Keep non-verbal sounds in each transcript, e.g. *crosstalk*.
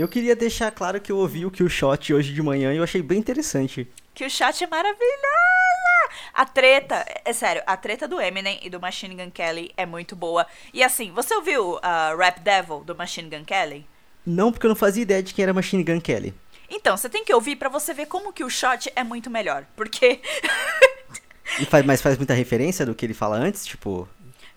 Eu queria deixar claro que eu ouvi o Kill Shot hoje de manhã e eu achei bem interessante. Kill Shot é maravilhosa! A treta, é sério, a treta do Eminem e do Machine Gun Kelly é muito boa. E assim, você ouviu uh, Rap Devil do Machine Gun Kelly? Não, porque eu não fazia ideia de quem era Machine Gun Kelly. Então, você tem que ouvir para você ver como que o shot é muito melhor. Porque. e faz, mas faz muita referência do que ele fala antes? Tipo,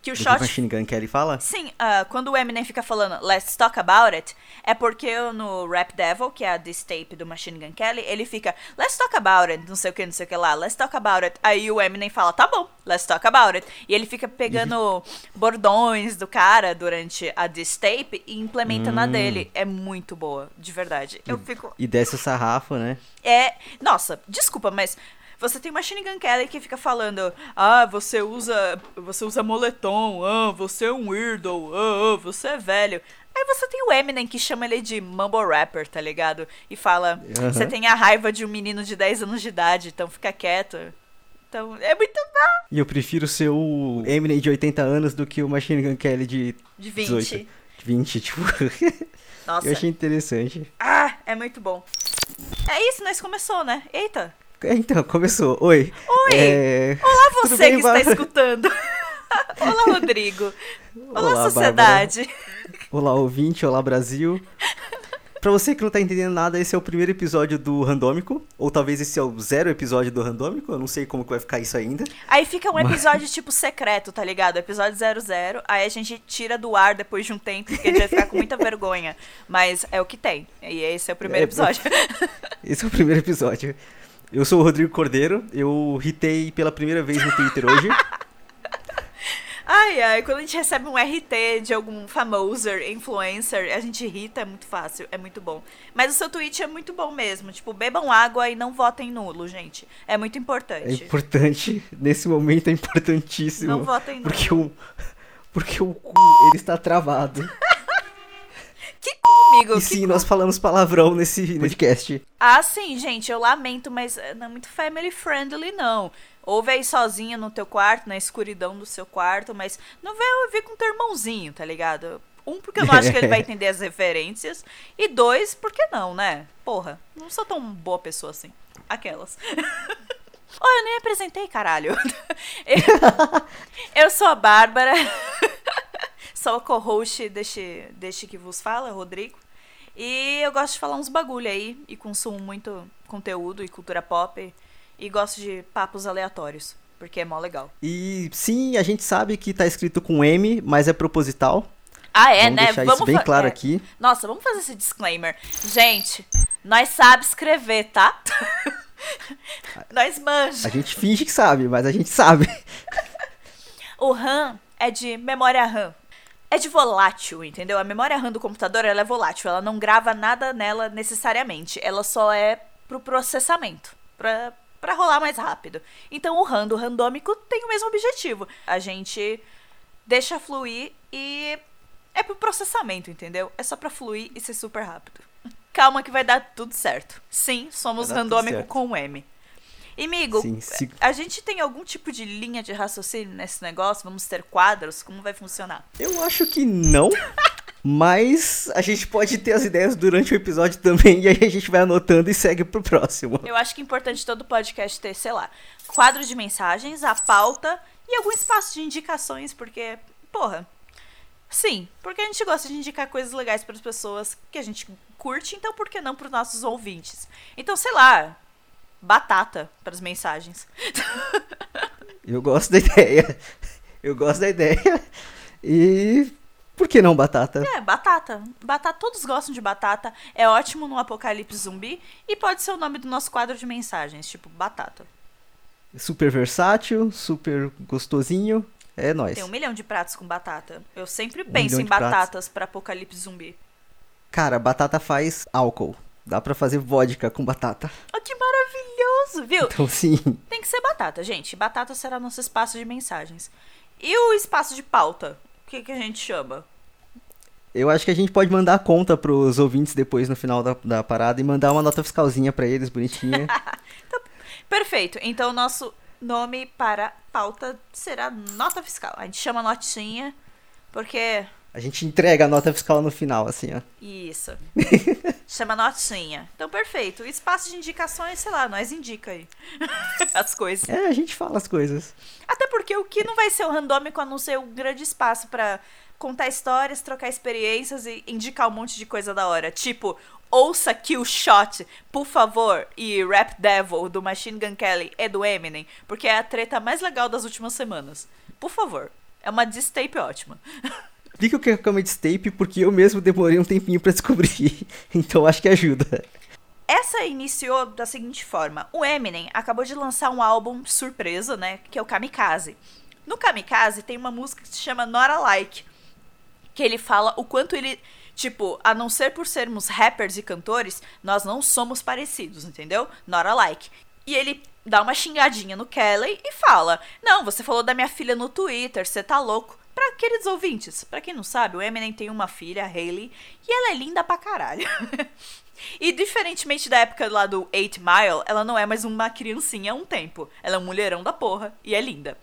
que o shot. Que Machine Gun Kelly fala? Sim, uh, quando o Eminem fica falando Let's Talk About It, é porque no Rap Devil, que é a diss tape do Machine Gun Kelly, ele fica Let's Talk About It, não sei o que, não sei o que lá, Let's Talk About It. Aí o Eminem fala, tá bom, Let's Talk About It. E ele fica pegando bordões do cara durante a diss tape e implementa hum. na dele. É muito boa, de verdade. Eu fico. E desce o sarrafo, né? É. Nossa, desculpa, mas você tem Machine Gun Kelly que fica falando: "Ah, você usa, você usa moletom. Ah, você é um weirdo. Ah, você é velho". Aí você tem o Eminem que chama ele de mumble rapper, tá ligado? E fala: "Você tem a raiva de um menino de 10 anos de idade, então fica quieto". Então, é muito bom. E eu prefiro ser o Eminem de 80 anos do que o Machine Gun Kelly de de 20. 18. 20, tipo. *laughs* Nossa. Eu achei interessante. Ah, é muito bom. É isso, nós começou, né? Eita. *laughs* Então, começou. Oi. Oi. É... Olá, você bem, que Bárbara? está escutando. *laughs* olá, Rodrigo. Olá, olá sociedade. Bárbara. Olá, ouvinte. Olá, Brasil. Pra você que não tá entendendo nada, esse é o primeiro episódio do Randômico. Ou talvez esse é o zero episódio do Randômico. Eu não sei como que vai ficar isso ainda. Aí fica um episódio Mas... tipo secreto, tá ligado? Episódio 00. Aí a gente tira do ar depois de um tempo, porque a gente vai ficar com muita vergonha. Mas é o que tem. E esse é o primeiro é, episódio. *laughs* Esse é o primeiro episódio. Eu sou o Rodrigo Cordeiro, eu ritei pela primeira vez no Twitter hoje. *laughs* Ai, ai, quando a gente recebe um RT de algum famoso influencer, a gente irrita, é muito fácil, é muito bom. Mas o seu tweet é muito bom mesmo. Tipo, bebam água e não votem nulo, gente. É muito importante. É importante, nesse momento é importantíssimo. Não votem nulo. Porque o, porque o cu, ele está travado. Comigo. E sim, nós falamos palavrão nesse podcast. Ah, sim, gente, eu lamento, mas não é muito family friendly, não. Ouve aí sozinha no teu quarto, na escuridão do seu quarto, mas não vai ouvir com teu irmãozinho, tá ligado? Um, porque eu não acho que ele vai *laughs* entender as referências. E dois, porque não, né? Porra, não sou tão boa pessoa assim. Aquelas. *laughs* Olha, eu nem apresentei, caralho. *laughs* eu, eu sou a Bárbara. Sou a co-host deste, deste que vos fala, Rodrigo. E eu gosto de falar uns bagulho aí e consumo muito conteúdo e cultura pop e gosto de papos aleatórios, porque é mó legal. E sim, a gente sabe que tá escrito com M, mas é proposital. Ah, é, vamos né? Deixar vamos isso bem claro é. aqui. Nossa, vamos fazer esse disclaimer. Gente, nós sabe escrever, tá? *laughs* nós manjamos. A gente finge que sabe, mas a gente sabe. *laughs* o RAM é de memória RAM é de volátil, entendeu? A memória RAM do computador ela é volátil, ela não grava nada nela necessariamente, ela só é pro processamento, pra, pra rolar mais rápido. Então o RAM do randômico tem o mesmo objetivo. A gente deixa fluir e é pro processamento, entendeu? É só pra fluir e ser super rápido. *laughs* Calma que vai dar tudo certo. Sim, somos randômico com M. E, amigo, Sim, se... a gente tem algum tipo de linha de raciocínio nesse negócio? Vamos ter quadros? Como vai funcionar? Eu acho que não. *laughs* Mas a gente pode ter as ideias durante o episódio também e aí a gente vai anotando e segue pro próximo. Eu acho que é importante todo podcast ter, sei lá, quadro de mensagens, a pauta e algum espaço de indicações, porque, porra, sim, porque a gente gosta de indicar coisas legais para as pessoas que a gente curte, então por que não para os nossos ouvintes? Então, sei lá, batata para as mensagens. Eu gosto da ideia. Eu gosto da ideia. E por que não batata? É, batata. Batata, todos gostam de batata. É ótimo no apocalipse zumbi e pode ser o nome do nosso quadro de mensagens, tipo batata. Super versátil, super gostosinho. É nóis. Tem um milhão de pratos com batata. Eu sempre penso um em batatas para apocalipse zumbi. Cara, batata faz álcool. Dá para fazer vodka com batata. Oh, que maravilhoso, viu? Então, sim. Tem que ser batata, gente. Batata será nosso espaço de mensagens. E o espaço de pauta? O que, que a gente chama? Eu acho que a gente pode mandar a conta pros ouvintes depois no final da, da parada e mandar uma nota fiscalzinha para eles, bonitinha. *laughs* Então, perfeito. Então, o nosso nome para pauta será nota fiscal. A gente chama notinha porque A gente entrega a nota fiscal no final, assim, ó. Isso. *laughs* Chama notinha. Então, perfeito. O espaço de indicações, sei lá, nós indica aí *laughs* as coisas. É, a gente fala as coisas. Até porque o que não vai ser o randômico a não ser um grande espaço pra contar histórias, trocar experiências e indicar um monte de coisa da hora. Tipo, ouça Kill Shot, por favor, e Rap Devil, do Machine Gun Kelly e do Eminem, porque é a treta mais legal das últimas semanas. Por favor. É uma distape ótima. *laughs* Explica o que é Comedy Tape, porque eu mesmo demorei um tempinho pra descobrir. *laughs* Então acho que ajuda. Essa iniciou da seguinte forma: o Eminem acabou de lançar um álbum surpresa, né? Que é o Kamikaze. No Kamikaze tem uma música que se chama Not Alike, que ele fala o quanto ele. Tipo, a não ser por sermos rappers e cantores, nós não somos parecidos, entendeu? Not alike. E ele dá uma xingadinha no Kelly e fala: Não, você falou da minha filha no Twitter, você tá louco. Pra queridos ouvintes, pra quem não sabe, o Eminem tem uma filha, a Hailey, e ela é linda pra caralho. *laughs* e diferentemente da época lá do 8 Mile, ela não é mais uma criancinha há um tempo. Ela é um mulherão da porra e é linda.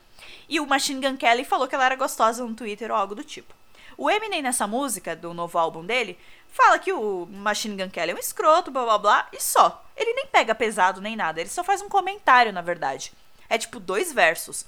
E o Machine Gun Kelly falou que ela era gostosa no Twitter ou algo do tipo. O Eminem nessa música, do novo álbum dele, fala que o Machine Gun Kelly é um escroto, blá blá blá, e só. Ele nem pega pesado nem nada, ele só faz um comentário, na verdade. É tipo dois versos.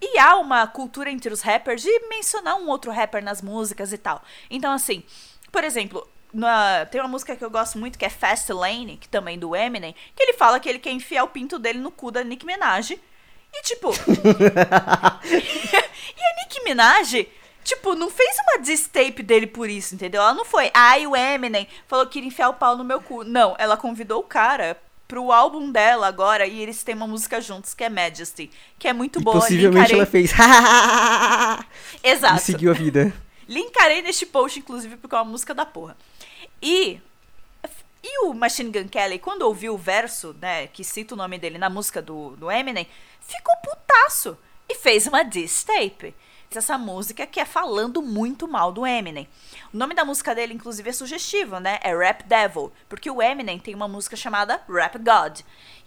E há uma cultura entre os rappers de mencionar um outro rapper nas músicas e tal. Então, assim, por exemplo, na, tem uma música que eu gosto muito que é Fast Lane, que também do Eminem, que ele fala que ele quer enfiar o pinto dele no cu da Nicki Minaj. E tipo. *laughs* *laughs* e a Nicki Minaj Tipo, não fez uma distape dele por isso, entendeu? Ela não foi, ai, o Eminem falou que iria enfiar o pau no meu cu. Não, ela convidou o cara pro álbum dela agora e eles têm uma música juntos que é Majesty, que é muito E boa. possivelmente linkarei- ela fez. *laughs* Exato. e seguiu a vida. *laughs* Linkarei neste post, inclusive, porque é uma música da porra. E. E o Machine Gun Kelly, quando ouviu o verso, né, que cita o nome dele na música do, do Eminem, ficou putaço e fez uma diss tape. Essa música que é falando muito mal do Eminem. O nome da música dele, inclusive, é sugestivo, né? É Rap Devil, porque o Eminem tem uma música chamada Rap God.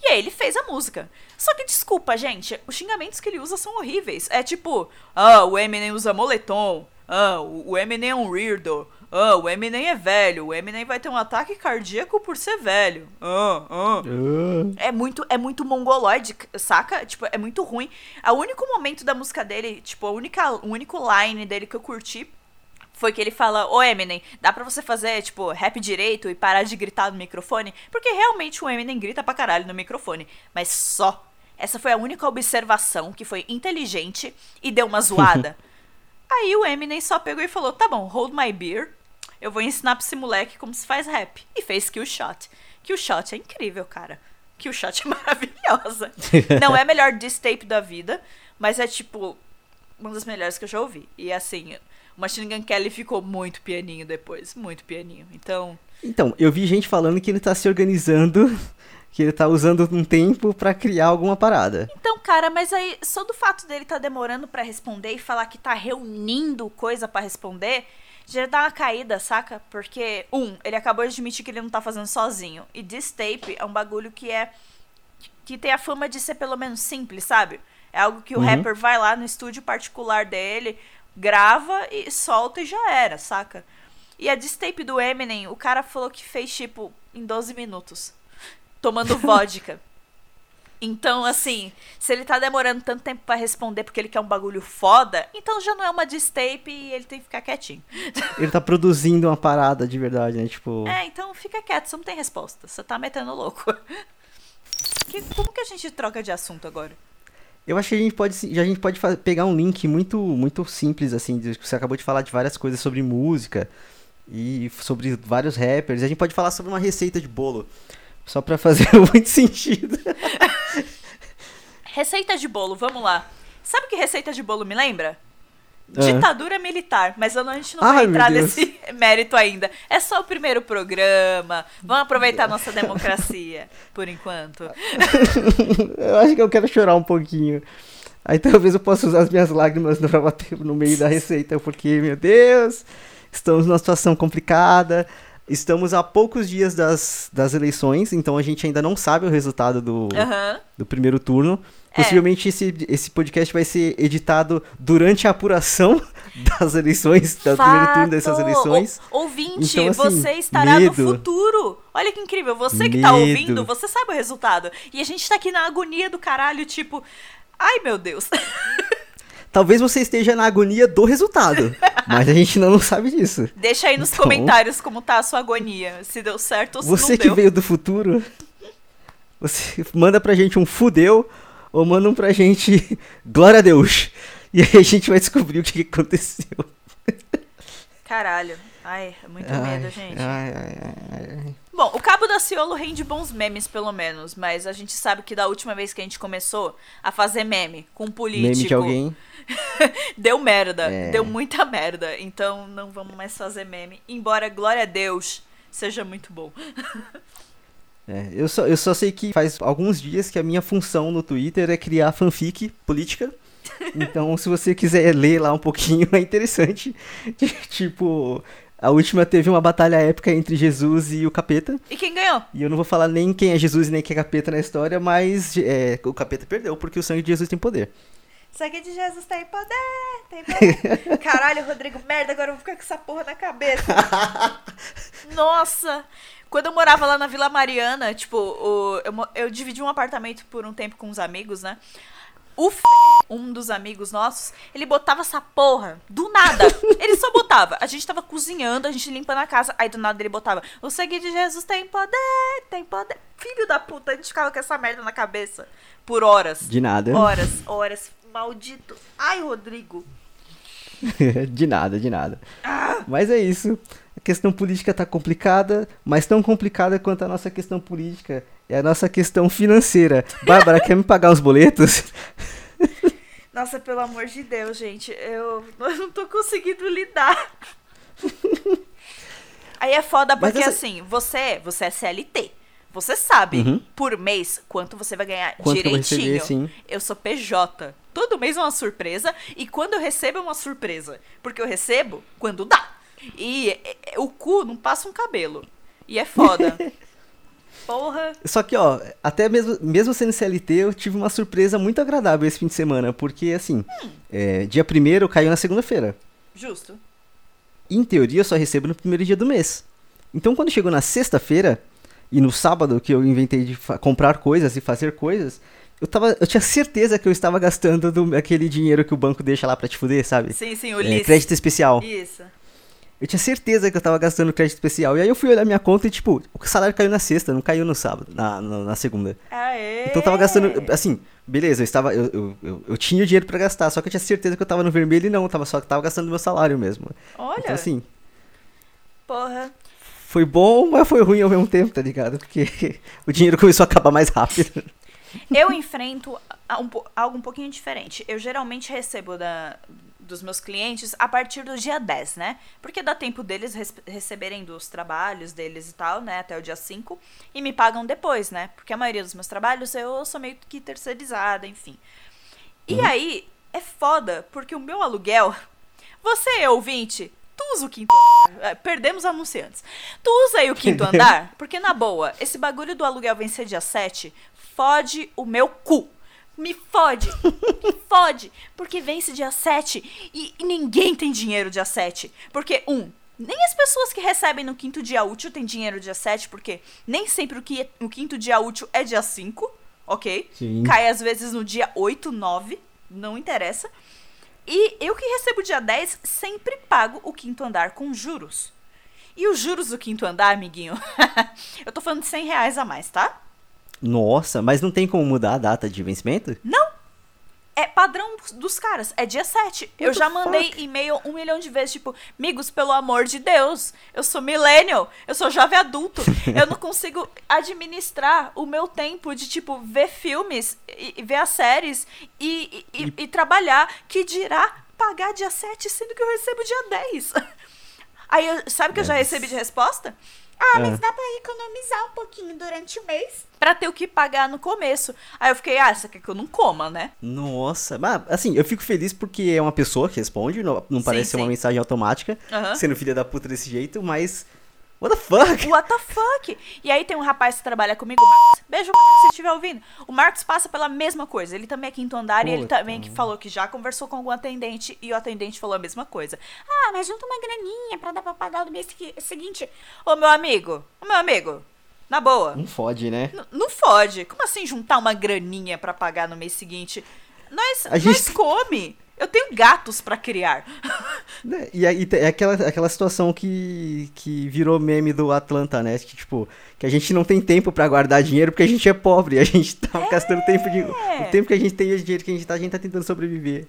E aí ele fez a música. Só que desculpa, gente, os xingamentos que ele usa são horríveis. É tipo, ah, o Eminem usa moletom. Ah, o Eminem é um weirdo. Ah, o Eminem é velho. O Eminem vai ter um ataque cardíaco por ser velho. Ah, ah. É muito, é muito mongoloide, saca? Tipo, é muito ruim. O único momento da música dele, tipo, a única, o único line dele que eu curti foi que ele fala, ô Eminem, dá pra você fazer, tipo, rap direito e parar de gritar no microfone? Porque realmente o Eminem grita pra caralho no microfone. Mas só. Essa foi a única observação que foi inteligente e deu uma zoada. *laughs* Aí o Eminem só pegou e falou, tá bom, hold my beer. Eu vou ensinar pra esse moleque como se faz rap. E fez Kill Shot. Kill Shot é incrível, cara. Kill Shot é *laughs* maravilhosa. Não é a melhor diss tape da vida, mas é tipo uma das melhores que eu já ouvi. E assim, o Machine Gun Kelly ficou muito pianinho depois, muito pianinho. Então, Então, eu vi gente falando que ele tá se organizando, *laughs* que ele tá usando um tempo pra criar alguma parada. então, cara, mas aí só do fato dele tá demorando pra responder e falar que tá reunindo coisa pra responder, já dá uma caída, saca? Porque um, ele acabou de admitir que ele não tá fazendo sozinho. E this tape é um bagulho que é que tem a fama de ser pelo menos simples, sabe? É algo que o Uhum. rapper vai lá no estúdio particular dele, grava e solta e já era, saca? E a distape do Eminem, o cara falou que fez tipo em 12 minutos, tomando *laughs* vodka. Então, assim, se ele tá demorando tanto tempo pra responder porque ele quer um bagulho foda, então já não é uma distape e ele tem que ficar quietinho. *laughs* Ele tá produzindo uma parada de verdade, né? Tipo. É, então fica quieto, você não tem resposta. Você tá metendo louco. *laughs* Que- como que a gente troca de assunto agora? Eu acho que a gente pode, a gente pode pegar um link muito, muito simples, assim, você acabou de falar de várias coisas sobre música e sobre vários rappers. A gente pode falar sobre uma receita de bolo. Só pra fazer *laughs* muito sentido. Receita de bolo, vamos lá. Sabe que receita de bolo me lembra? Ah. Ditadura militar, mas a gente não Ai, vai entrar nesse *laughs* mérito ainda. É só o primeiro programa. Vamos aproveitar nossa democracia, por enquanto. *laughs* eu acho que eu quero chorar um pouquinho. Aí talvez eu possa usar as minhas lágrimas no meio da receita, porque, meu Deus, estamos numa situação complicada. Estamos a poucos dias das, das eleições, então a gente ainda não sabe o resultado do, Aham. do primeiro turno. É. Possivelmente esse, esse podcast vai ser editado durante a apuração *laughs* das eleições, do primeiro turno dessas eleições. O- ouvinte, Então, assim, você estará no medo. futuro. Olha que incrível. Você que tá Medo. ouvindo, você sabe o resultado. E a gente tá aqui na agonia do caralho, tipo. Ai, meu Deus. *laughs* Talvez você esteja na agonia do resultado, *laughs* mas a gente não sabe disso. Deixa aí nos Então- comentários como tá a sua agonia. Se deu certo ou se Você não que deu. veio do futuro, você manda pra gente um fudeu ou manda um pra gente *laughs* glória a Deus. E aí a gente vai descobrir o que que aconteceu. Caralho. Ai, é muito Ai, medo, gente. ai, ai, ai, ai. Bom, o Cabo da Ciolo rende bons memes, pelo menos. Mas a gente sabe que da última vez que a gente começou a fazer meme com um político. Meme de alguém. *laughs* Deu merda. É. Deu muita merda. Então não vamos mais fazer meme. Embora, glória a Deus, seja muito bom. É, eu, só, eu só sei que faz alguns dias que a minha função no Twitter é criar fanfic política. *laughs* Então, se você quiser ler lá um pouquinho, *laughs* é interessante. tipo, a última teve uma batalha épica entre Jesus e o capeta. E quem ganhou? E eu não vou falar nem quem é Jesus e nem quem é capeta na história, mas é, o capeta perdeu, porque o sangue de Jesus tem poder. Sangue de Jesus tem poder, tem poder. *laughs* Caralho, Rodrigo, merda, agora eu vou ficar com essa porra na cabeça. *laughs* Nossa! Quando eu morava lá na Vila Mariana, tipo, eu, eu dividi um apartamento por um tempo com uns amigos, né? O F... um dos amigos nossos, ele botava essa porra do nada. *laughs* Ele só botava. A gente tava cozinhando, a gente limpando a casa, aí do nada ele botava: O sangue de Jesus tem poder, tem poder. Filho da puta, a gente ficava com essa merda na cabeça por horas. De nada. Horas, horas. Maldito. Ai, Rodrigo. *laughs* de nada, de nada. Mas é isso. A questão política tá complicada, mas tão complicada quanto a nossa questão política é a nossa questão financeira. *laughs* Bárbara, quer me pagar os boletos? Nossa, pelo amor de Deus, gente. Eu, eu *laughs* não tô conseguindo lidar. Aí é foda porque essa- assim, você, você é CLT. Você sabe Uhum. por mês quanto você vai ganhar Quanto que eu direitinho. receber, sim. Eu sou PJ. Todo mês é uma surpresa e quando eu recebo é uma surpresa, porque eu recebo quando dá. E é, o cu não passa um cabelo. E é foda. *laughs* Porra. Só que, ó, até mesmo, mesmo sendo CLT, eu tive uma surpresa muito agradável esse fim de semana, porque, assim, é, dia primeiro caiu na segunda-feira. Justo. Em teoria, eu só recebo no primeiro dia do mês. Então, quando chegou na sexta-feira e no sábado que eu inventei de comprar coisas e fazer coisas, eu, tava, eu tinha certeza que eu estava gastando do, aquele dinheiro que o banco deixa lá pra te fuder, sabe? Sim, sim, o É, crédito especial. Isso. Eu tinha certeza que eu tava gastando crédito especial. E aí eu fui olhar minha conta e, tipo, o salário caiu na sexta, não caiu no sábado, na, na, na segunda. Aê! Então eu tava gastando, assim, beleza, eu estava, eu, eu, eu, eu tinha o dinheiro pra gastar, só que eu tinha certeza que eu tava no vermelho e não, tava só que tava gastando meu salário mesmo. Olha, Então assim, porra. foi bom, mas foi ruim ao mesmo tempo, tá ligado? Porque *laughs* o dinheiro começou a acabar mais rápido. Eu enfrento algo um pouquinho diferente. Eu geralmente recebo da, dos meus clientes a partir do dia 10, né? Porque dá tempo deles receberem dos trabalhos deles e tal, né? Até o dia 5. E me pagam depois, né? Porque a maioria dos meus trabalhos eu sou meio que terceirizada, enfim. E aí, é foda, porque o meu aluguel. *laughs* Você, ouvinte, tu usa o quinto andar. É, Perdemos anunciantes. Tu usa aí o quinto andar? Porque, na boa, esse bagulho do aluguel vencer dia 7 fode o meu cu. Me fode. Me *laughs* fode. Porque vence dia 7 e, e ninguém tem dinheiro dia 7. Porque, um, nem as pessoas que recebem no quinto dia útil têm dinheiro dia 7, porque nem sempre o, que, o quinto dia útil é dia 5, ok? Sim. Cai às vezes no dia 8, 9, não interessa. E eu que recebo dia 10 sempre pago o quinto andar com juros. E os juros do quinto andar, amiguinho, *laughs* eu tô falando de 100 reais a mais, tá? Nossa, mas não tem como mudar a data de vencimento? Não! É padrão dos caras, é dia 7. eu the já mandei fuck? e-mail um milhão de vezes, tipo, amigos, pelo amor de Deus, eu sou millennial, eu sou jovem adulto, *laughs* eu não consigo administrar o meu tempo de, tipo, ver filmes, e, e ver as séries e, e, e- e trabalhar, que dirá pagar dia 7, sendo que eu recebo dia 10. *laughs* Aí, eu- sabe o que eu já recebi de resposta? Ah, mas É. dá pra economizar um pouquinho durante o mês. Pra ter o que pagar no começo. Aí eu fiquei, ah, você quer que eu não coma, né? Nossa, mas assim, eu fico feliz porque é uma pessoa que responde, não, não Sim, parece ser uma sim. mensagem automática, sendo filha da puta desse jeito, mas What the fuck? What the fuck? E aí tem um rapaz que trabalha comigo, Marcos. Beijo, Marcos, se estiver ouvindo. O Marcos passa pela mesma coisa. Ele também é quinto andar e ele Puta. também que falou que já conversou com algum atendente e o atendente falou a mesma coisa. Ah, mas junta uma graninha pra dar pra pagar no mês segui- seguinte. Ô, meu amigo, ô, meu amigo, na boa. Não fode, né? N- Não fode. Como assim juntar uma graninha pra pagar no mês seguinte? Nós, A nós gente- come. Eu tenho gatos pra criar. *laughs* Né? E é aquela, aquela situação que, que virou meme do Atlanta, né? Que, tipo, que a gente não tem tempo pra guardar dinheiro porque a gente é pobre. A gente tá gastando tempo de. O tempo que a gente tem e o dinheiro que a gente tá, a gente tá tentando sobreviver.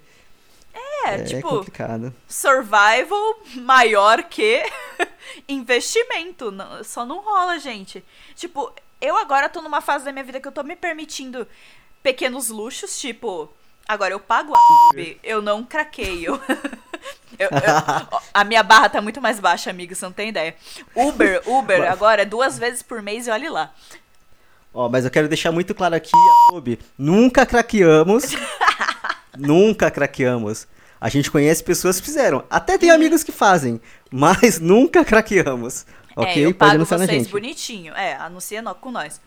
É, É, tipo, complicado. survival maior que *laughs* investimento. Só não rola, gente. Tipo, eu agora tô numa fase da minha vida que eu tô me permitindo pequenos luxos, tipo, agora eu pago a Uber, eu não craqueio. *laughs* Eu- eu- a minha barra tá muito mais baixa, amigo, você não tem ideia. Uber, Uber, agora é duas vezes por mês e olhe lá. Ó, mas eu quero deixar muito claro aqui, Adobe, nunca craqueamos. *laughs* nunca craqueamos. A gente conhece pessoas que fizeram. Até tem amigos que fazem, mas *laughs* nunca craqueamos. Ok? é, eu Pode anunciar na vocês gente. bonitinho. É, anuncia no- com nós.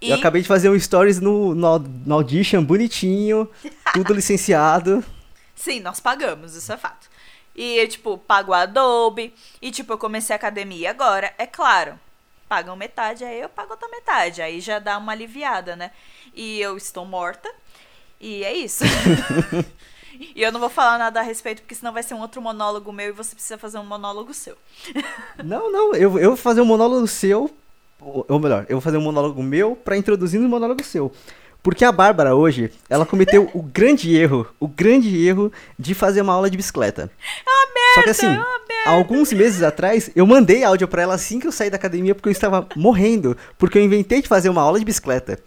E Eu acabei de fazer um stories no, no, no Audition bonitinho, tudo licenciado. Sim, nós pagamos, isso é fato. E eu, tipo, pago a Adobe. E, tipo, eu comecei a academia agora. É claro, pagam metade, aí eu pago outra metade. Aí já dá uma aliviada, né? E eu estou morta. E é isso. *laughs* e eu não vou falar nada a respeito, porque senão vai ser um outro monólogo meu e você precisa fazer um monólogo seu. *laughs* Não, não, eu, eu vou fazer um monólogo seu, ou, melhor, eu vou fazer um monólogo meu pra introduzir um monólogo seu. Porque a Bárbara hoje, ela cometeu o grande erro, o grande erro de fazer uma aula de bicicleta. Só que assim, é uma alguns meses atrás, eu mandei áudio pra ela assim que eu saí da academia, porque eu estava morrendo, porque eu inventei de fazer uma aula de bicicleta.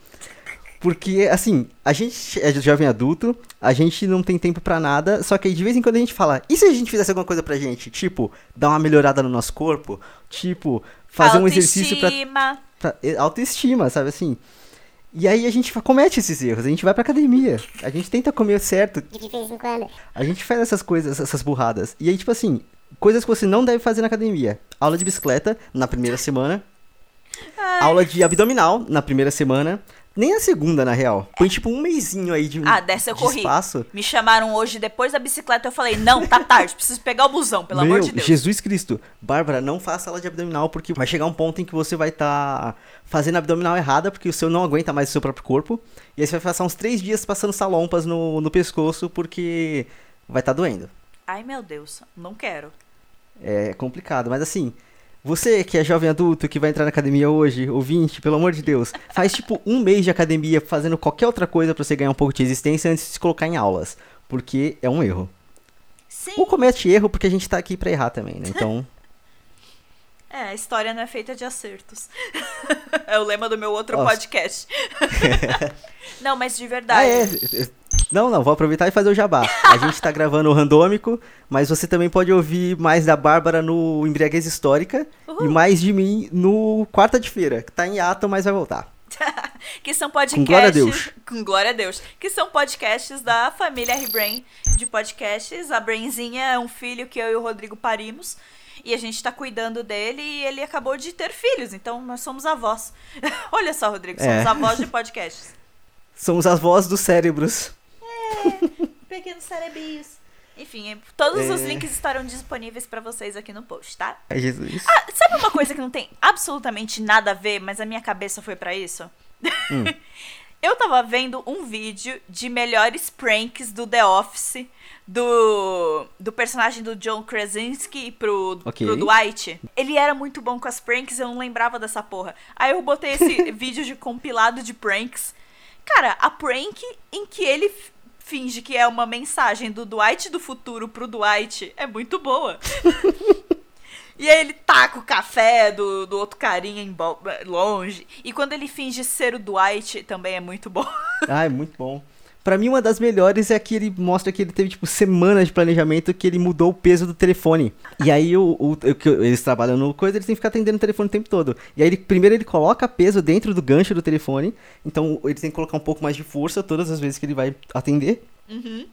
Porque, assim, a gente é jovem adulto, a gente não tem tempo pra nada, só que aí de vez em quando a gente fala, e se a gente fizesse alguma coisa pra gente? Tipo, dar uma melhorada no nosso corpo? Tipo, fazer um exercício pra, Autoestima. pra autoestima, sabe assim? E aí a gente comete esses erros, a gente vai pra academia, a gente tenta comer certo, de vez em quando. a gente faz essas coisas, essas burradas. E aí, tipo assim, coisas que você não deve fazer na academia. Aula de bicicleta na primeira semana. Aula de abdominal na primeira semana. Nem na segunda, na real. Põe tipo um mêsinho aí de, Ah, dessa eu de corri. espaço. Me chamaram hoje depois da bicicleta. Eu falei, não, tá tarde, preciso pegar o busão, pelo Meu, amor de Deus. Jesus Cristo. Bárbara, não faça aula de abdominal, porque vai chegar um ponto em que você vai estar fazendo abdominal errada, porque o seu não aguenta mais o seu próprio corpo. E aí você vai passar uns três dias passando salompas no, no pescoço, porque vai estar doendo. Ai, meu Deus, não quero. É complicado, mas assim, você que é jovem adulto, que vai entrar na academia hoje, ouvinte, pelo amor de Deus, faz tipo um mês de academia fazendo qualquer outra coisa pra você ganhar um pouco de existência antes de se colocar em aulas. Porque é um erro. Sim. Ou comete erro porque a gente tá aqui pra errar também, né? Então, *laughs* É, a história não é feita de acertos. *laughs* é o lema do meu outro Nossa. podcast. *laughs* não, mas de ah, verdade. é. Não, não, vou aproveitar e fazer o jabá. A gente tá gravando o randômico, mas você também pode ouvir mais da Bárbara no Embriaguez Histórica Uhul. e mais de mim no Quarta de Feira, que tá em ato, mas vai voltar. *laughs* que são podcasts. Com glória a Deus. *laughs* Com glória a Deus. Que são podcasts da família R-Brain de podcasts. A Brainzinha é um filho que eu e o Rodrigo parimos. E a gente tá cuidando dele e ele acabou de ter filhos. Então nós somos avós. *laughs* Olha só, Rodrigo, somos É. avós de podcasts. Somos vozes dos cérebros. *laughs* Pequenos cerebinhos. Enfim, todos os É. links estarão disponíveis pra vocês aqui no post, tá? Ai, Jesus. Ah, sabe uma coisa que não tem absolutamente nada a ver, mas a minha cabeça foi pra isso? Hum. *laughs* Eu tava vendo um vídeo de melhores pranks do The Office, do, do personagem do John Krasinski pro, Ok. pro Dwight. Ele era muito bom com as pranks, eu não lembrava dessa porra. Aí eu botei esse *laughs* vídeo de compilado de pranks. Cara, a prank em que ele finge que é uma mensagem do Dwight do futuro pro Dwight é muito boa. *laughs* E aí ele taca o café do, do outro carinha em longe. E quando ele finge ser o Dwight, também é muito bom. Ai, muito bom. Pra mim, uma das melhores é que ele mostra que ele teve, tipo, semanas de planejamento que ele mudou o peso do telefone. E aí, o, o- o eles trabalham no coisa, eles têm que ficar atendendo o telefone o tempo todo. E aí, ele, primeiro ele coloca peso dentro do gancho do telefone. Então, ele tem que colocar um pouco mais de força todas as vezes que ele vai atender. Uhum.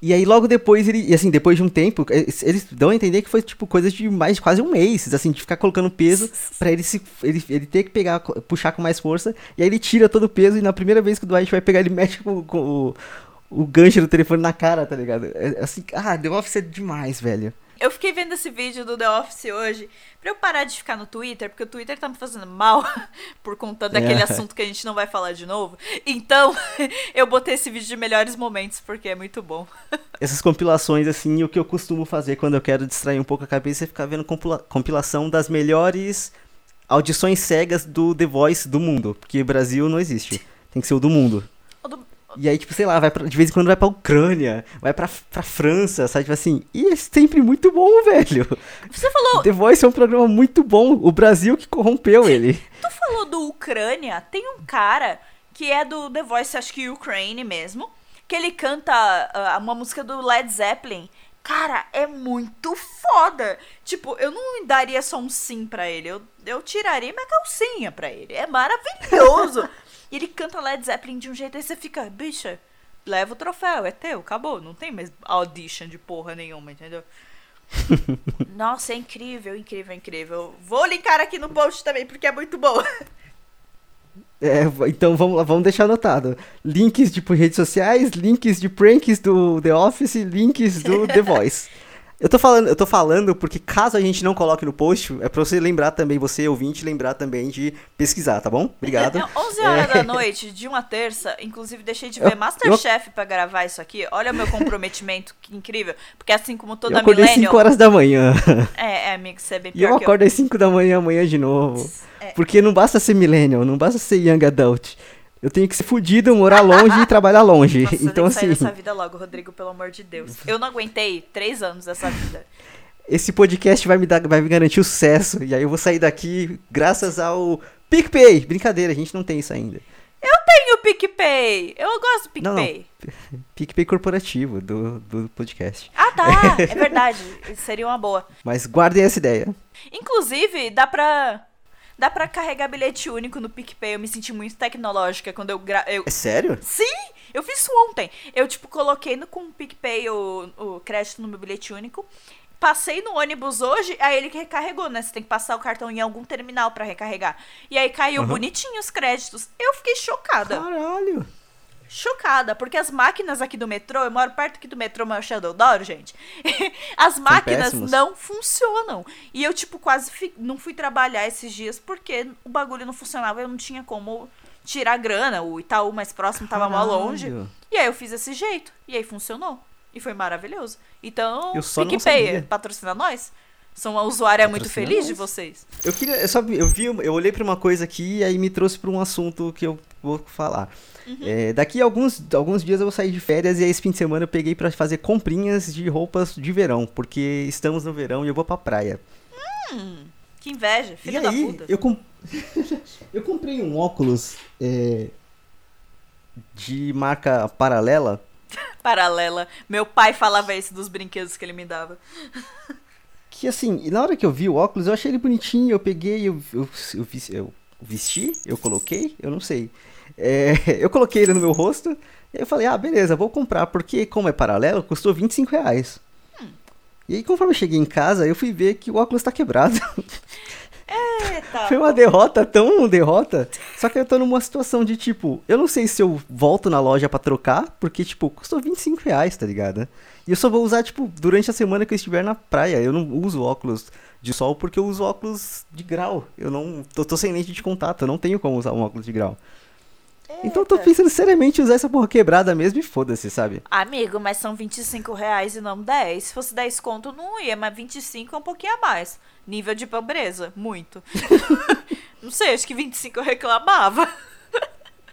E aí logo depois ele, e assim, depois de um tempo, eles, eles dão a entender que foi tipo coisa de mais quase um mês, assim, de ficar colocando peso *laughs* pra ele se ele, ele ter que pegar, puxar com mais força, e aí ele tira todo o peso e na primeira vez que o Dwight vai pegar, ele mexe com, com o, o gancho do telefone na cara, tá ligado? É, assim, ah, The Office é demais, velho. Eu fiquei vendo esse vídeo do The Office hoje pra eu parar de ficar no Twitter, porque o Twitter tá me fazendo mal *laughs* por conta daquele É. assunto que a gente não vai falar de novo. Então, *laughs* eu botei esse vídeo de melhores momentos, porque é muito bom. *laughs* Essas compilações, assim, o que eu costumo fazer quando eu quero distrair um pouco a cabeça é ficar vendo compila- compilação das melhores audições cegas do The Voice do mundo. Porque Brasil não existe. Tem que ser o do mundo. E aí, tipo, sei lá, vai pra- de vez em quando vai pra Ucrânia, vai pra, pra França, sabe? Tipo assim, e é sempre muito bom, *laughs* velho. Você falou, The Voice é um programa muito bom. O Brasil que corrompeu ele. tu falou do Ucrânia, tem um cara que é do The Voice, acho que Ukraine mesmo, que ele canta ah, uma música do Led Zeppelin. Cara, é muito foda. Tipo, eu não daria só um sim pra ele. Eu, eu tiraria minha calcinha pra ele. É maravilhoso. *laughs* e ele canta Led Zeppelin de um jeito aí você fica, bicha, leva o troféu, é teu, acabou. Não tem mais audition de porra nenhuma, entendeu? *laughs* Nossa, é incrível, incrível, incrível. Vou linkar aqui no post também, porque é muito bom. É, então vamos lá, vamos deixar anotado. Links de por redes sociais, links de pranks do The Office, links do The *laughs* Voice. Eu tô falando, eu tô falando porque caso a gente não coloque no post, é pra você lembrar também, você ouvinte, lembrar também de pesquisar, tá bom? Obrigado. *laughs* Não, 11 horas É. da noite, de uma terça, inclusive deixei de ver Eu- Masterchef pra gravar isso aqui. Olha o meu comprometimento, que incrível. Porque assim como Eu toda acordei millennial... 5 horas da manhã. É, é, amigo, você é bem E eu acordo às 5 da manhã amanhã de novo. É. Porque não basta ser millennial, não basta ser young adult. Eu tenho que ser fudido, morar longe e *laughs* trabalhar longe. Nossa, então sair assim, dessa vida logo, Rodrigo, pelo amor de Deus. Eu não aguentei três anos dessa vida. esse podcast vai me dar, vai me garantir o sucesso. E aí eu vou sair daqui graças ao PicPay. Brincadeira, a gente não tem isso ainda. Tem o PicPay! Eu gosto do Não, não. PicPay. PicPay corporativo do, do podcast. Ah, tá! *laughs* É verdade. Seria uma boa. Mas guardem essa ideia. Inclusive, dá pra. Dá pra carregar bilhete único no PicPay. Eu me senti muito tecnológica quando eu, gra... eu É sério? Sim! Eu fiz isso ontem. Eu, tipo, coloquei no, com o PicPay o, o crédito no meu bilhete único. Passei no ônibus hoje, aí ele que recarregou, né? Você tem que passar o cartão em algum terminal pra recarregar. E aí caiu Aham. bonitinho os créditos. Eu fiquei chocada. Caralho. Chocada, porque as máquinas aqui do metrô, eu moro perto aqui do metrô, mas é o Shadow Doro, gente. *laughs* As máquinas não funcionam. E eu, tipo, quase fi- não fui trabalhar esses dias porque o bagulho não funcionava, eu não tinha como tirar grana. O Itaú mais próximo tava mal longe. E aí eu fiz esse jeito. E aí funcionou. E foi maravilhoso. Então, PicPay, patrocina nós. Sou uma usuária muito feliz de vocês. Eu queria, eu só eu vi, eu olhei pra uma coisa aqui e aí me trouxe pra um assunto que eu vou falar. Uhum. É, daqui a alguns, alguns dias eu vou sair de férias e aí esse fim de semana eu peguei pra fazer comprinhas de roupas de verão, porque estamos no verão e eu vou pra praia. Hum, que inveja, filho e da aí, puta. eu, *laughs* eu comprei um óculos é, de marca paralela. *laughs* Paralela. Meu pai falava isso dos brinquedos que ele me dava. *laughs* Que assim, e na hora que eu vi o óculos, eu achei ele bonitinho, eu peguei, eu, eu, eu, eu vesti, eu coloquei, eu não sei. É, *laughs* eu coloquei ele no meu rosto, e eu falei, ah, beleza, vou comprar, porque como é paralelo, custou 25 reais. E aí, conforme eu cheguei em casa, eu fui ver que o óculos tá quebrado. Eita. *laughs* Foi uma derrota, tão derrota. Só que eu tô numa situação de tipo, eu não sei se eu volto na loja pra trocar, porque, tipo, custou 25 reais, tá ligado? E eu só vou usar, tipo, durante a semana que eu estiver na praia. Eu não uso óculos de sol porque eu uso óculos de grau. Eu não. Tô, tô sem lente de contato, eu não tenho como usar um óculos de grau. Então eu tô Eita. pensando seriamente em usar essa porra quebrada mesmo e foda-se, sabe? Amigo, mas são 25 reais e não 10. Se fosse 10 conto, não ia, mas 25 é um pouquinho a mais. Nível de pobreza, muito. *laughs* não sei, acho que 25 eu reclamava.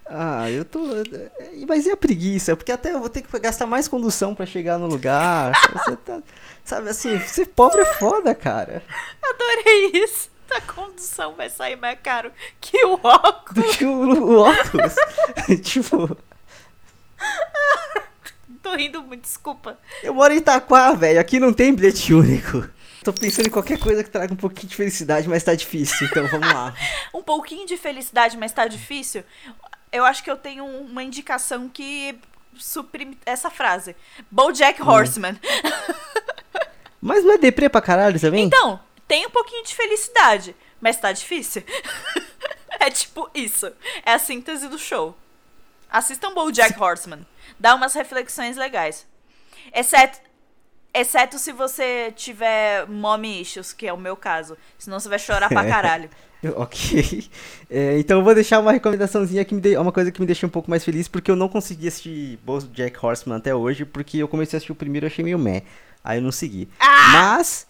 Ah, eu tô. é, Mas e a preguiça? Porque até eu vou ter que gastar mais condução pra chegar no lugar. Você tá. Sabe assim, ser pobre é foda, cara. Adorei isso. A condução vai sair mais caro que o óculos. Do que o, o óculos. *laughs* tipo, Tô rindo muito, desculpa. eu moro em Itaquá, velho. Aqui não tem bilhete único. Tô pensando em qualquer coisa que traga um pouquinho de felicidade, mas tá difícil. Então vamos lá. *laughs* Um pouquinho de felicidade, mas tá difícil. Eu acho que eu tenho uma indicação que suprime essa frase. BoJack Horseman. *laughs* Mas não é deprê pra caralho também? Então, tem um pouquinho de felicidade, mas tá difícil. *laughs* é tipo isso. É a síntese do show. Assistam BoJack Horseman. Dá umas reflexões legais. Exceto, exceto se você tiver mommy issues, que é o meu caso. Senão você vai chorar pra *laughs* caralho. *laughs* Ok. É, então eu vou deixar uma recomendaçãozinha que me deu uma coisa que me deixou um pouco mais feliz, porque eu não consegui assistir Jack Horseman até hoje, porque eu comecei a assistir o primeiro e achei meio meh. Aí eu não segui. Ah! Mas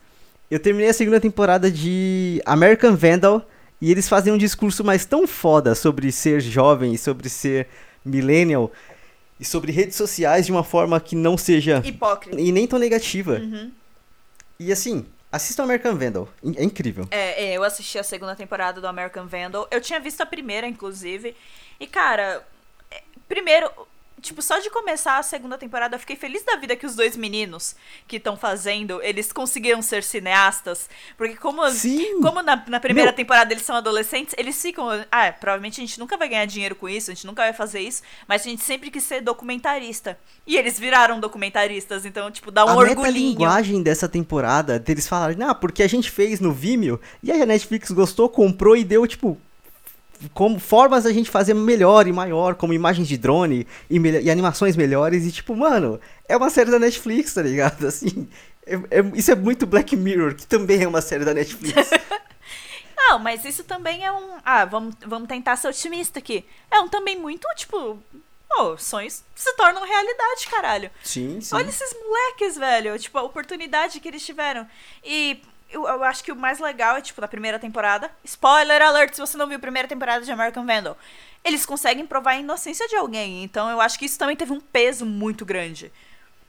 eu terminei a segunda temporada de American Vandal e eles fazem um discurso mais tão foda sobre ser jovem e sobre ser millennial e sobre redes sociais de uma forma que não seja Hipócrita. e nem tão negativa. Uhum. E assim, assista American Vandal, é incrível. É, é, eu assisti a segunda temporada do American Vandal. Eu tinha visto a primeira, inclusive. E, cara, é, primeiro, tipo, só de começar a segunda temporada, eu fiquei feliz da vida que os dois meninos que estão fazendo, eles conseguiram ser cineastas. Porque como, Sim. como na, na primeira Meu. temporada eles são adolescentes, eles ficam. Ah, provavelmente a gente nunca vai ganhar dinheiro com isso, a gente nunca vai fazer isso, mas a gente sempre quis ser documentarista. E eles viraram documentaristas, então, tipo, dá um a orgulhinho. metalinguagem dessa temporada, deles falarem, ah, porque a gente fez no Vimeo, e aí a Netflix gostou, comprou e deu, tipo, como formas da gente fazer melhor e maior, como imagens de drone e, e animações melhores, e tipo, mano, é uma série da Netflix, tá ligado? *laughs* Assim, é- é- isso é muito Black Mirror, que também é uma série da Netflix. *laughs* Não, mas isso também é um. Ah, vamos, vamos tentar ser otimista aqui. É um também muito, tipo. Oh, sonhos se tornam realidade, caralho. sim, sim. Olha esses moleques, velho. Tipo, a oportunidade que eles tiveram. E eu, eu acho que o mais legal é, tipo, na primeira temporada. Spoiler alert se você não viu a primeira temporada de American Vandal. Eles conseguem provar a inocência de alguém. Então eu acho que isso também teve um peso muito grande.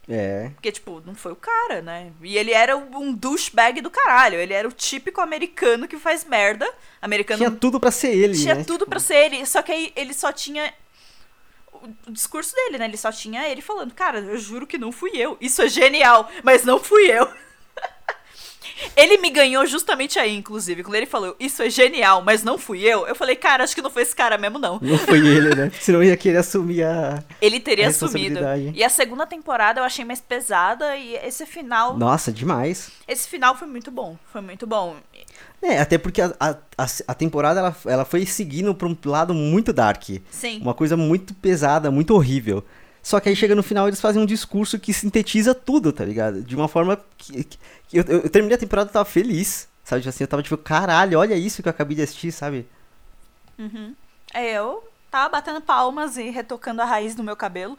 É. Porque, tipo, não foi o cara, né? E ele era um douchebag do caralho. Ele era o típico americano que faz merda. Americano Tinha tudo pra ser ele, tinha né? tudo Tipo, pra ser ele, só que aí ele só tinha o discurso dele, né? Ele só tinha ele falando, cara, eu juro que não fui eu. Isso é genial, mas não fui eu. *laughs* ele me ganhou justamente aí, inclusive, quando ele falou, isso é genial, mas não fui eu. Eu falei, cara, acho que não foi esse cara mesmo, não. Não foi ele, né? Senão ia querer assumir a... Ele teria A assumido. E a segunda temporada eu achei mais pesada e esse final, Nossa, demais. esse final foi muito bom, foi muito bom. É, até porque a, a, a, a temporada ela, ela foi seguindo pra um lado muito dark. Sim. Uma coisa muito pesada, muito horrível. Só que aí chega no final eles fazem um discurso que sintetiza tudo, tá ligado? De uma forma que. que- eu, eu, terminei a temporada e tava feliz. Sabe? Tipo Assim, eu tava tipo, caralho, olha isso que eu acabei de assistir, sabe? Uhum. É, eu tava batendo palmas e retocando a raiz do meu cabelo.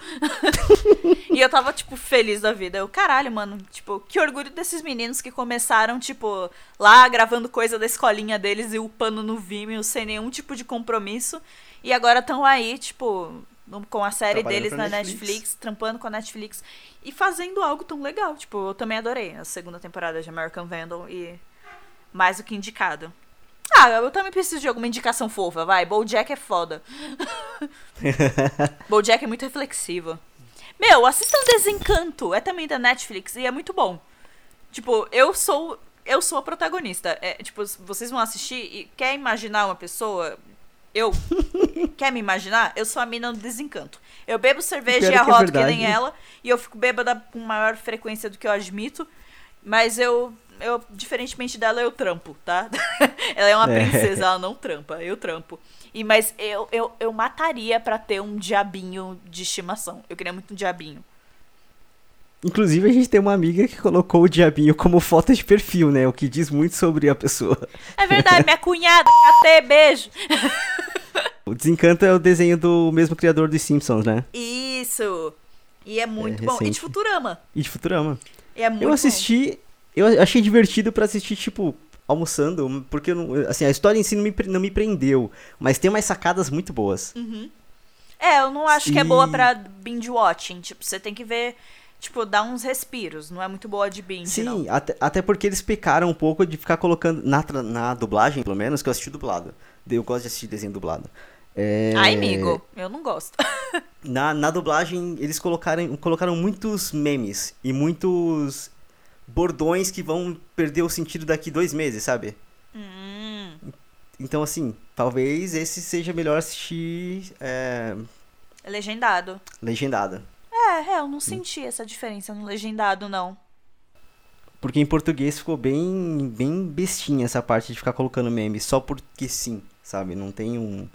*laughs* e eu tava, tipo, feliz da vida. Eu, caralho, mano, tipo, que orgulho desses meninos que começaram, tipo, lá gravando coisa da escolinha deles e upando no Vimeo sem nenhum tipo de compromisso. E agora estão aí, tipo, com a série deles na Netflix. Netflix, trampando com a Netflix e fazendo algo tão legal. Tipo, eu também adorei a segunda temporada de American Vandal e mais do que indicado. Ah, eu também preciso de alguma indicação fofa, vai. BoJack é foda. *laughs* BoJack é muito reflexivo. Meu, assistam Desencanto. É também da Netflix e é muito bom. Tipo, eu sou eu sou a protagonista. É, tipo, vocês vão assistir e quer imaginar uma pessoa? Eu quer me imaginar? Eu sou a mina do Desencanto. Eu bebo cerveja e é que é arroto que nem ela e eu fico bêbada com maior frequência do que eu admito. Mas eu, eu diferentemente dela, eu trampo, tá? *laughs* ela é uma É. princesa, ela não trampa, eu trampo. E, mas eu, eu, eu mataria pra ter um diabinho de estimação. Eu queria muito um diabinho. Inclusive, a gente tem uma amiga que colocou o diabinho como foto de perfil, né? O que diz muito sobre a pessoa. É verdade, minha cunhada, catê, beijo. O Desencanto é o desenho do mesmo criador dos Simpsons, né? Isso. E é muito É bom. E de. Futurama. E de Futurama. E é muito eu bom. assisti, eu achei divertido pra assistir, tipo, almoçando, porque, assim, a história em si não me, não me prendeu, mas tem umas sacadas muito boas. É, eu não acho que é E- boa pra binge watching. Tipo, você tem que ver, tipo, dar uns respiros. Não é muito boa de binge, Sim, não. até, até porque eles pecaram um pouco de ficar colocando, na, na dublagem, pelo menos, que eu assisti dublado. Eu gosto de assistir desenho dublado. É, Ai, amigo, eu não gosto. *laughs* Na, na dublagem, eles colocaram, colocaram muitos memes e muitos bordões que vão perder o sentido daqui dois meses, sabe? hum, Então, assim, talvez esse seja melhor assistir é legendado. legendado. É, é, eu não senti essa diferença no legendado, não. Porque em português ficou bem, bem bestinha essa parte de ficar colocando meme, só porque sim, sabe? Não tem um.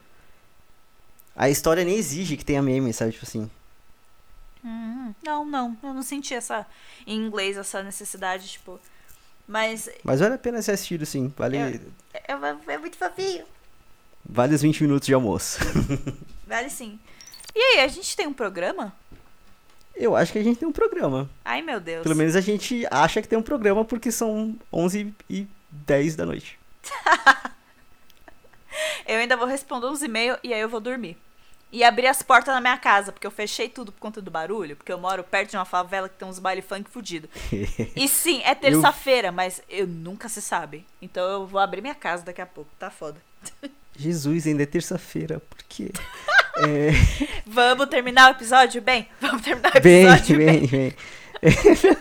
A história nem exige que tenha meme, sabe? Tipo assim. Hum, não, não. Eu não senti essa. Em inglês, essa necessidade, tipo. Mas. Mas vale a pena ser assistido, sim. Vale, É, é, é muito fofinho. vale os 20 minutos de almoço. *laughs* Vale sim. E aí, a gente tem um programa? Eu acho que a gente tem um programa. Ai, meu Deus. Pelo menos a gente acha que tem um programa porque são 11 e 10 da noite. *laughs* Eu ainda vou responder uns e-mails e aí eu vou dormir. E abrir as portas na minha casa, porque eu fechei tudo por conta do barulho, porque eu moro perto de uma favela que tem uns baile funk fudido. *laughs* E sim, é terça-feira, mas eu nunca se sabe. Então eu vou abrir minha casa daqui a pouco, tá foda. Jesus, ainda é terça-feira, por quê? *laughs* É, Vamos terminar o episódio bem? *laughs* Vamos terminar o bem, episódio bem, bem. *laughs*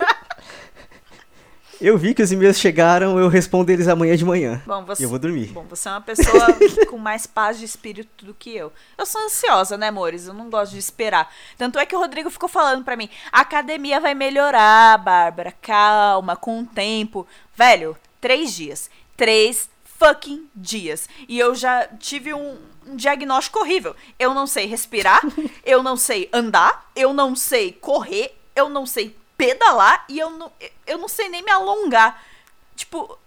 Eu vi que os e-mails chegaram, eu respondo eles amanhã de manhã. Bom, você, E eu vou dormir. bom, você é uma pessoa *laughs* com mais paz de espírito do que eu. Eu sou ansiosa, né, amores? Eu não gosto de esperar. Tanto é que o Rodrigo ficou falando pra mim: a academia vai melhorar, Bárbara. Calma, com o tempo. Velho, três dias. Três fucking dias. E eu já tive um, um diagnóstico horrível. Eu não sei respirar, *laughs* eu não sei andar, eu não sei correr, eu não sei pedalar e eu não, eu não sei nem me alongar. Tipo,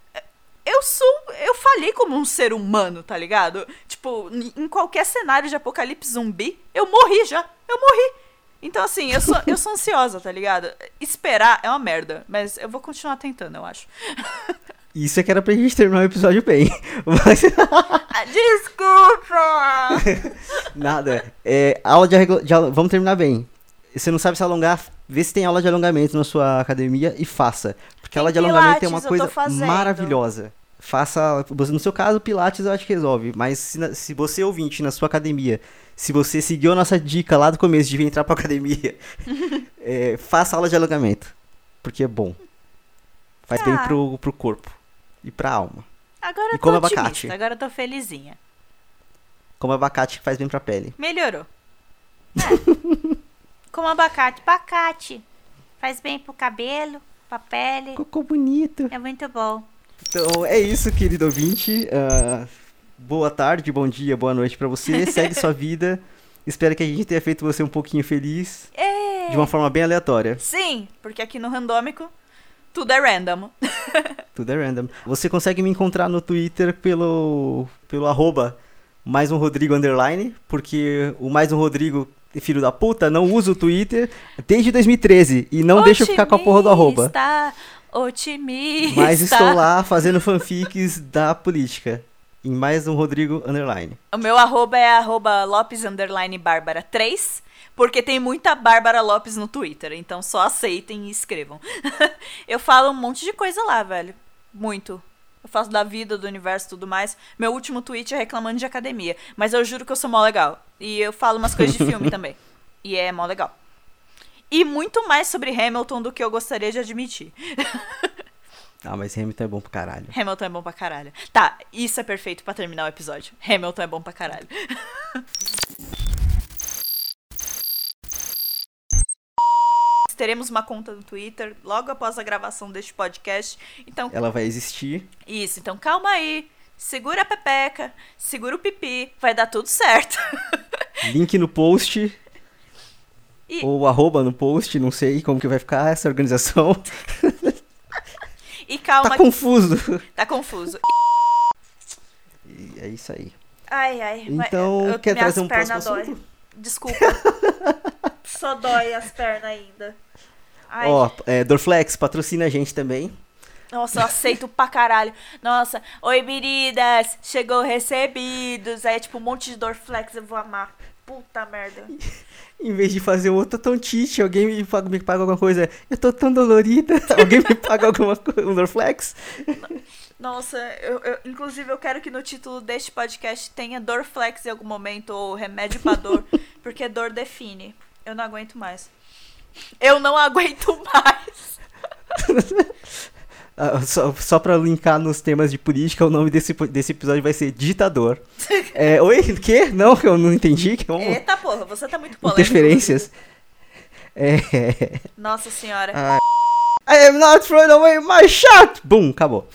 eu sou. Eu falhei como um ser humano, tá ligado? Tipo, em- qualquer cenário de apocalipse zumbi, eu morri já. Eu morri. Então, assim, eu sou, eu sou *laughs* ansiosa, tá ligado? Esperar é uma merda, mas eu vou continuar tentando, eu acho. *laughs* Isso é que era pra gente terminar o episódio bem. *laughs* Mas Ah, Desculpa! *laughs* nada. É, aula de, arrego- de Vamos terminar bem. Você não sabe se alongar, vê se tem aula de alongamento na sua academia e faça. Porque Tem aula de alongamento é uma coisa maravilhosa. Faça. No seu caso, Pilates eu acho que resolve. Mas se, se você ouvinte na sua academia, se você seguiu a nossa dica lá do começo de vir entrar pra academia, *laughs* é, faça aula de alongamento. Porque é bom. Faz bem Tá. pro, pro corpo e pra alma. Agora E eu tô otimista, abacate. agora eu tô felizinha. Como abacate que faz bem pra pele. Melhorou. *laughs* É. Como abacate. Abacate. Faz bem pro cabelo, pra pele. Cocô bonito. É muito bom. Então é isso, querido ouvinte. Ah, boa tarde, bom dia, boa noite pra você. *laughs* Segue sua vida. Espero que a gente tenha feito você um pouquinho feliz. É. De uma forma bem aleatória. Sim, porque aqui no Randômico tudo é random. *laughs* Tudo é random. Você consegue me encontrar no Twitter pelo, pelo arroba mais um Rodrigo underline, porque o mais um Rodrigo, filho da puta, não usa o Twitter desde 2013 e não deixa eu ficar com a porra do arroba. Otimista, Otimista. Mas estou lá fazendo fanfics da política. Em mais um Rodrigo underline. O meu arroba é arroba Lopes underline Bárbara 3, porque tem muita Bárbara Lopes no Twitter, então só aceitem e escrevam. *laughs* eu falo um monte de coisa lá, velho. Muito. Eu faço da vida, do universo e tudo mais. Meu último tweet é reclamando de academia. Mas eu juro que eu sou mó legal. E eu falo umas coisas de filme *laughs* também. E é mó legal. E muito mais sobre Hamilton do que eu gostaria de admitir. *laughs* Ah, mas Hamilton é bom pro caralho. Hamilton é bom pra caralho. Tá, isso é perfeito pra terminar o episódio. Hamilton é bom pra caralho. Teremos uma conta no Twitter logo após a gravação deste podcast. Então, Ela vai existir. isso, então calma aí. Segura a pepeca, segura o pipi, vai dar tudo certo. *laughs* Link no post. E- Ou arroba no post, não sei como que vai ficar essa organização. E calma, Tá confuso. tá confuso. E é isso aí. Ai, ai. Então, eu- quer trazer um próximo pernas dói. assunto? Desculpa. *laughs* Só dói as pernas ainda. Ai. Ó, é, Dorflex, patrocina a gente também. Nossa, eu aceito pra caralho. Nossa, oi, meninas, chegou recebidos. Aí é tipo um monte de Dorflex, eu vou amar. Puta merda. *laughs* Em vez de fazer outro tontite, alguém me paga, me paga alguma coisa. Eu tô tão dolorida. *laughs* Alguém me paga alguma coisa, um Dorflex? Nossa, eu, eu- inclusive eu quero que no título deste podcast tenha Dorflex em algum momento, ou remédio pra dor, *laughs* porque dor define. Eu não aguento mais. Eu não aguento *laughs* mais. *laughs* Ah, só, só pra linkar nos temas de política, o nome desse, desse episódio vai ser Ditador. *laughs* É, oi? O quê? Não, eu não entendi. Que um... Eita porra, você tá muito polêmico. Interferências. É. Nossa senhora. I am not throwing away my shot! Bum, acabou.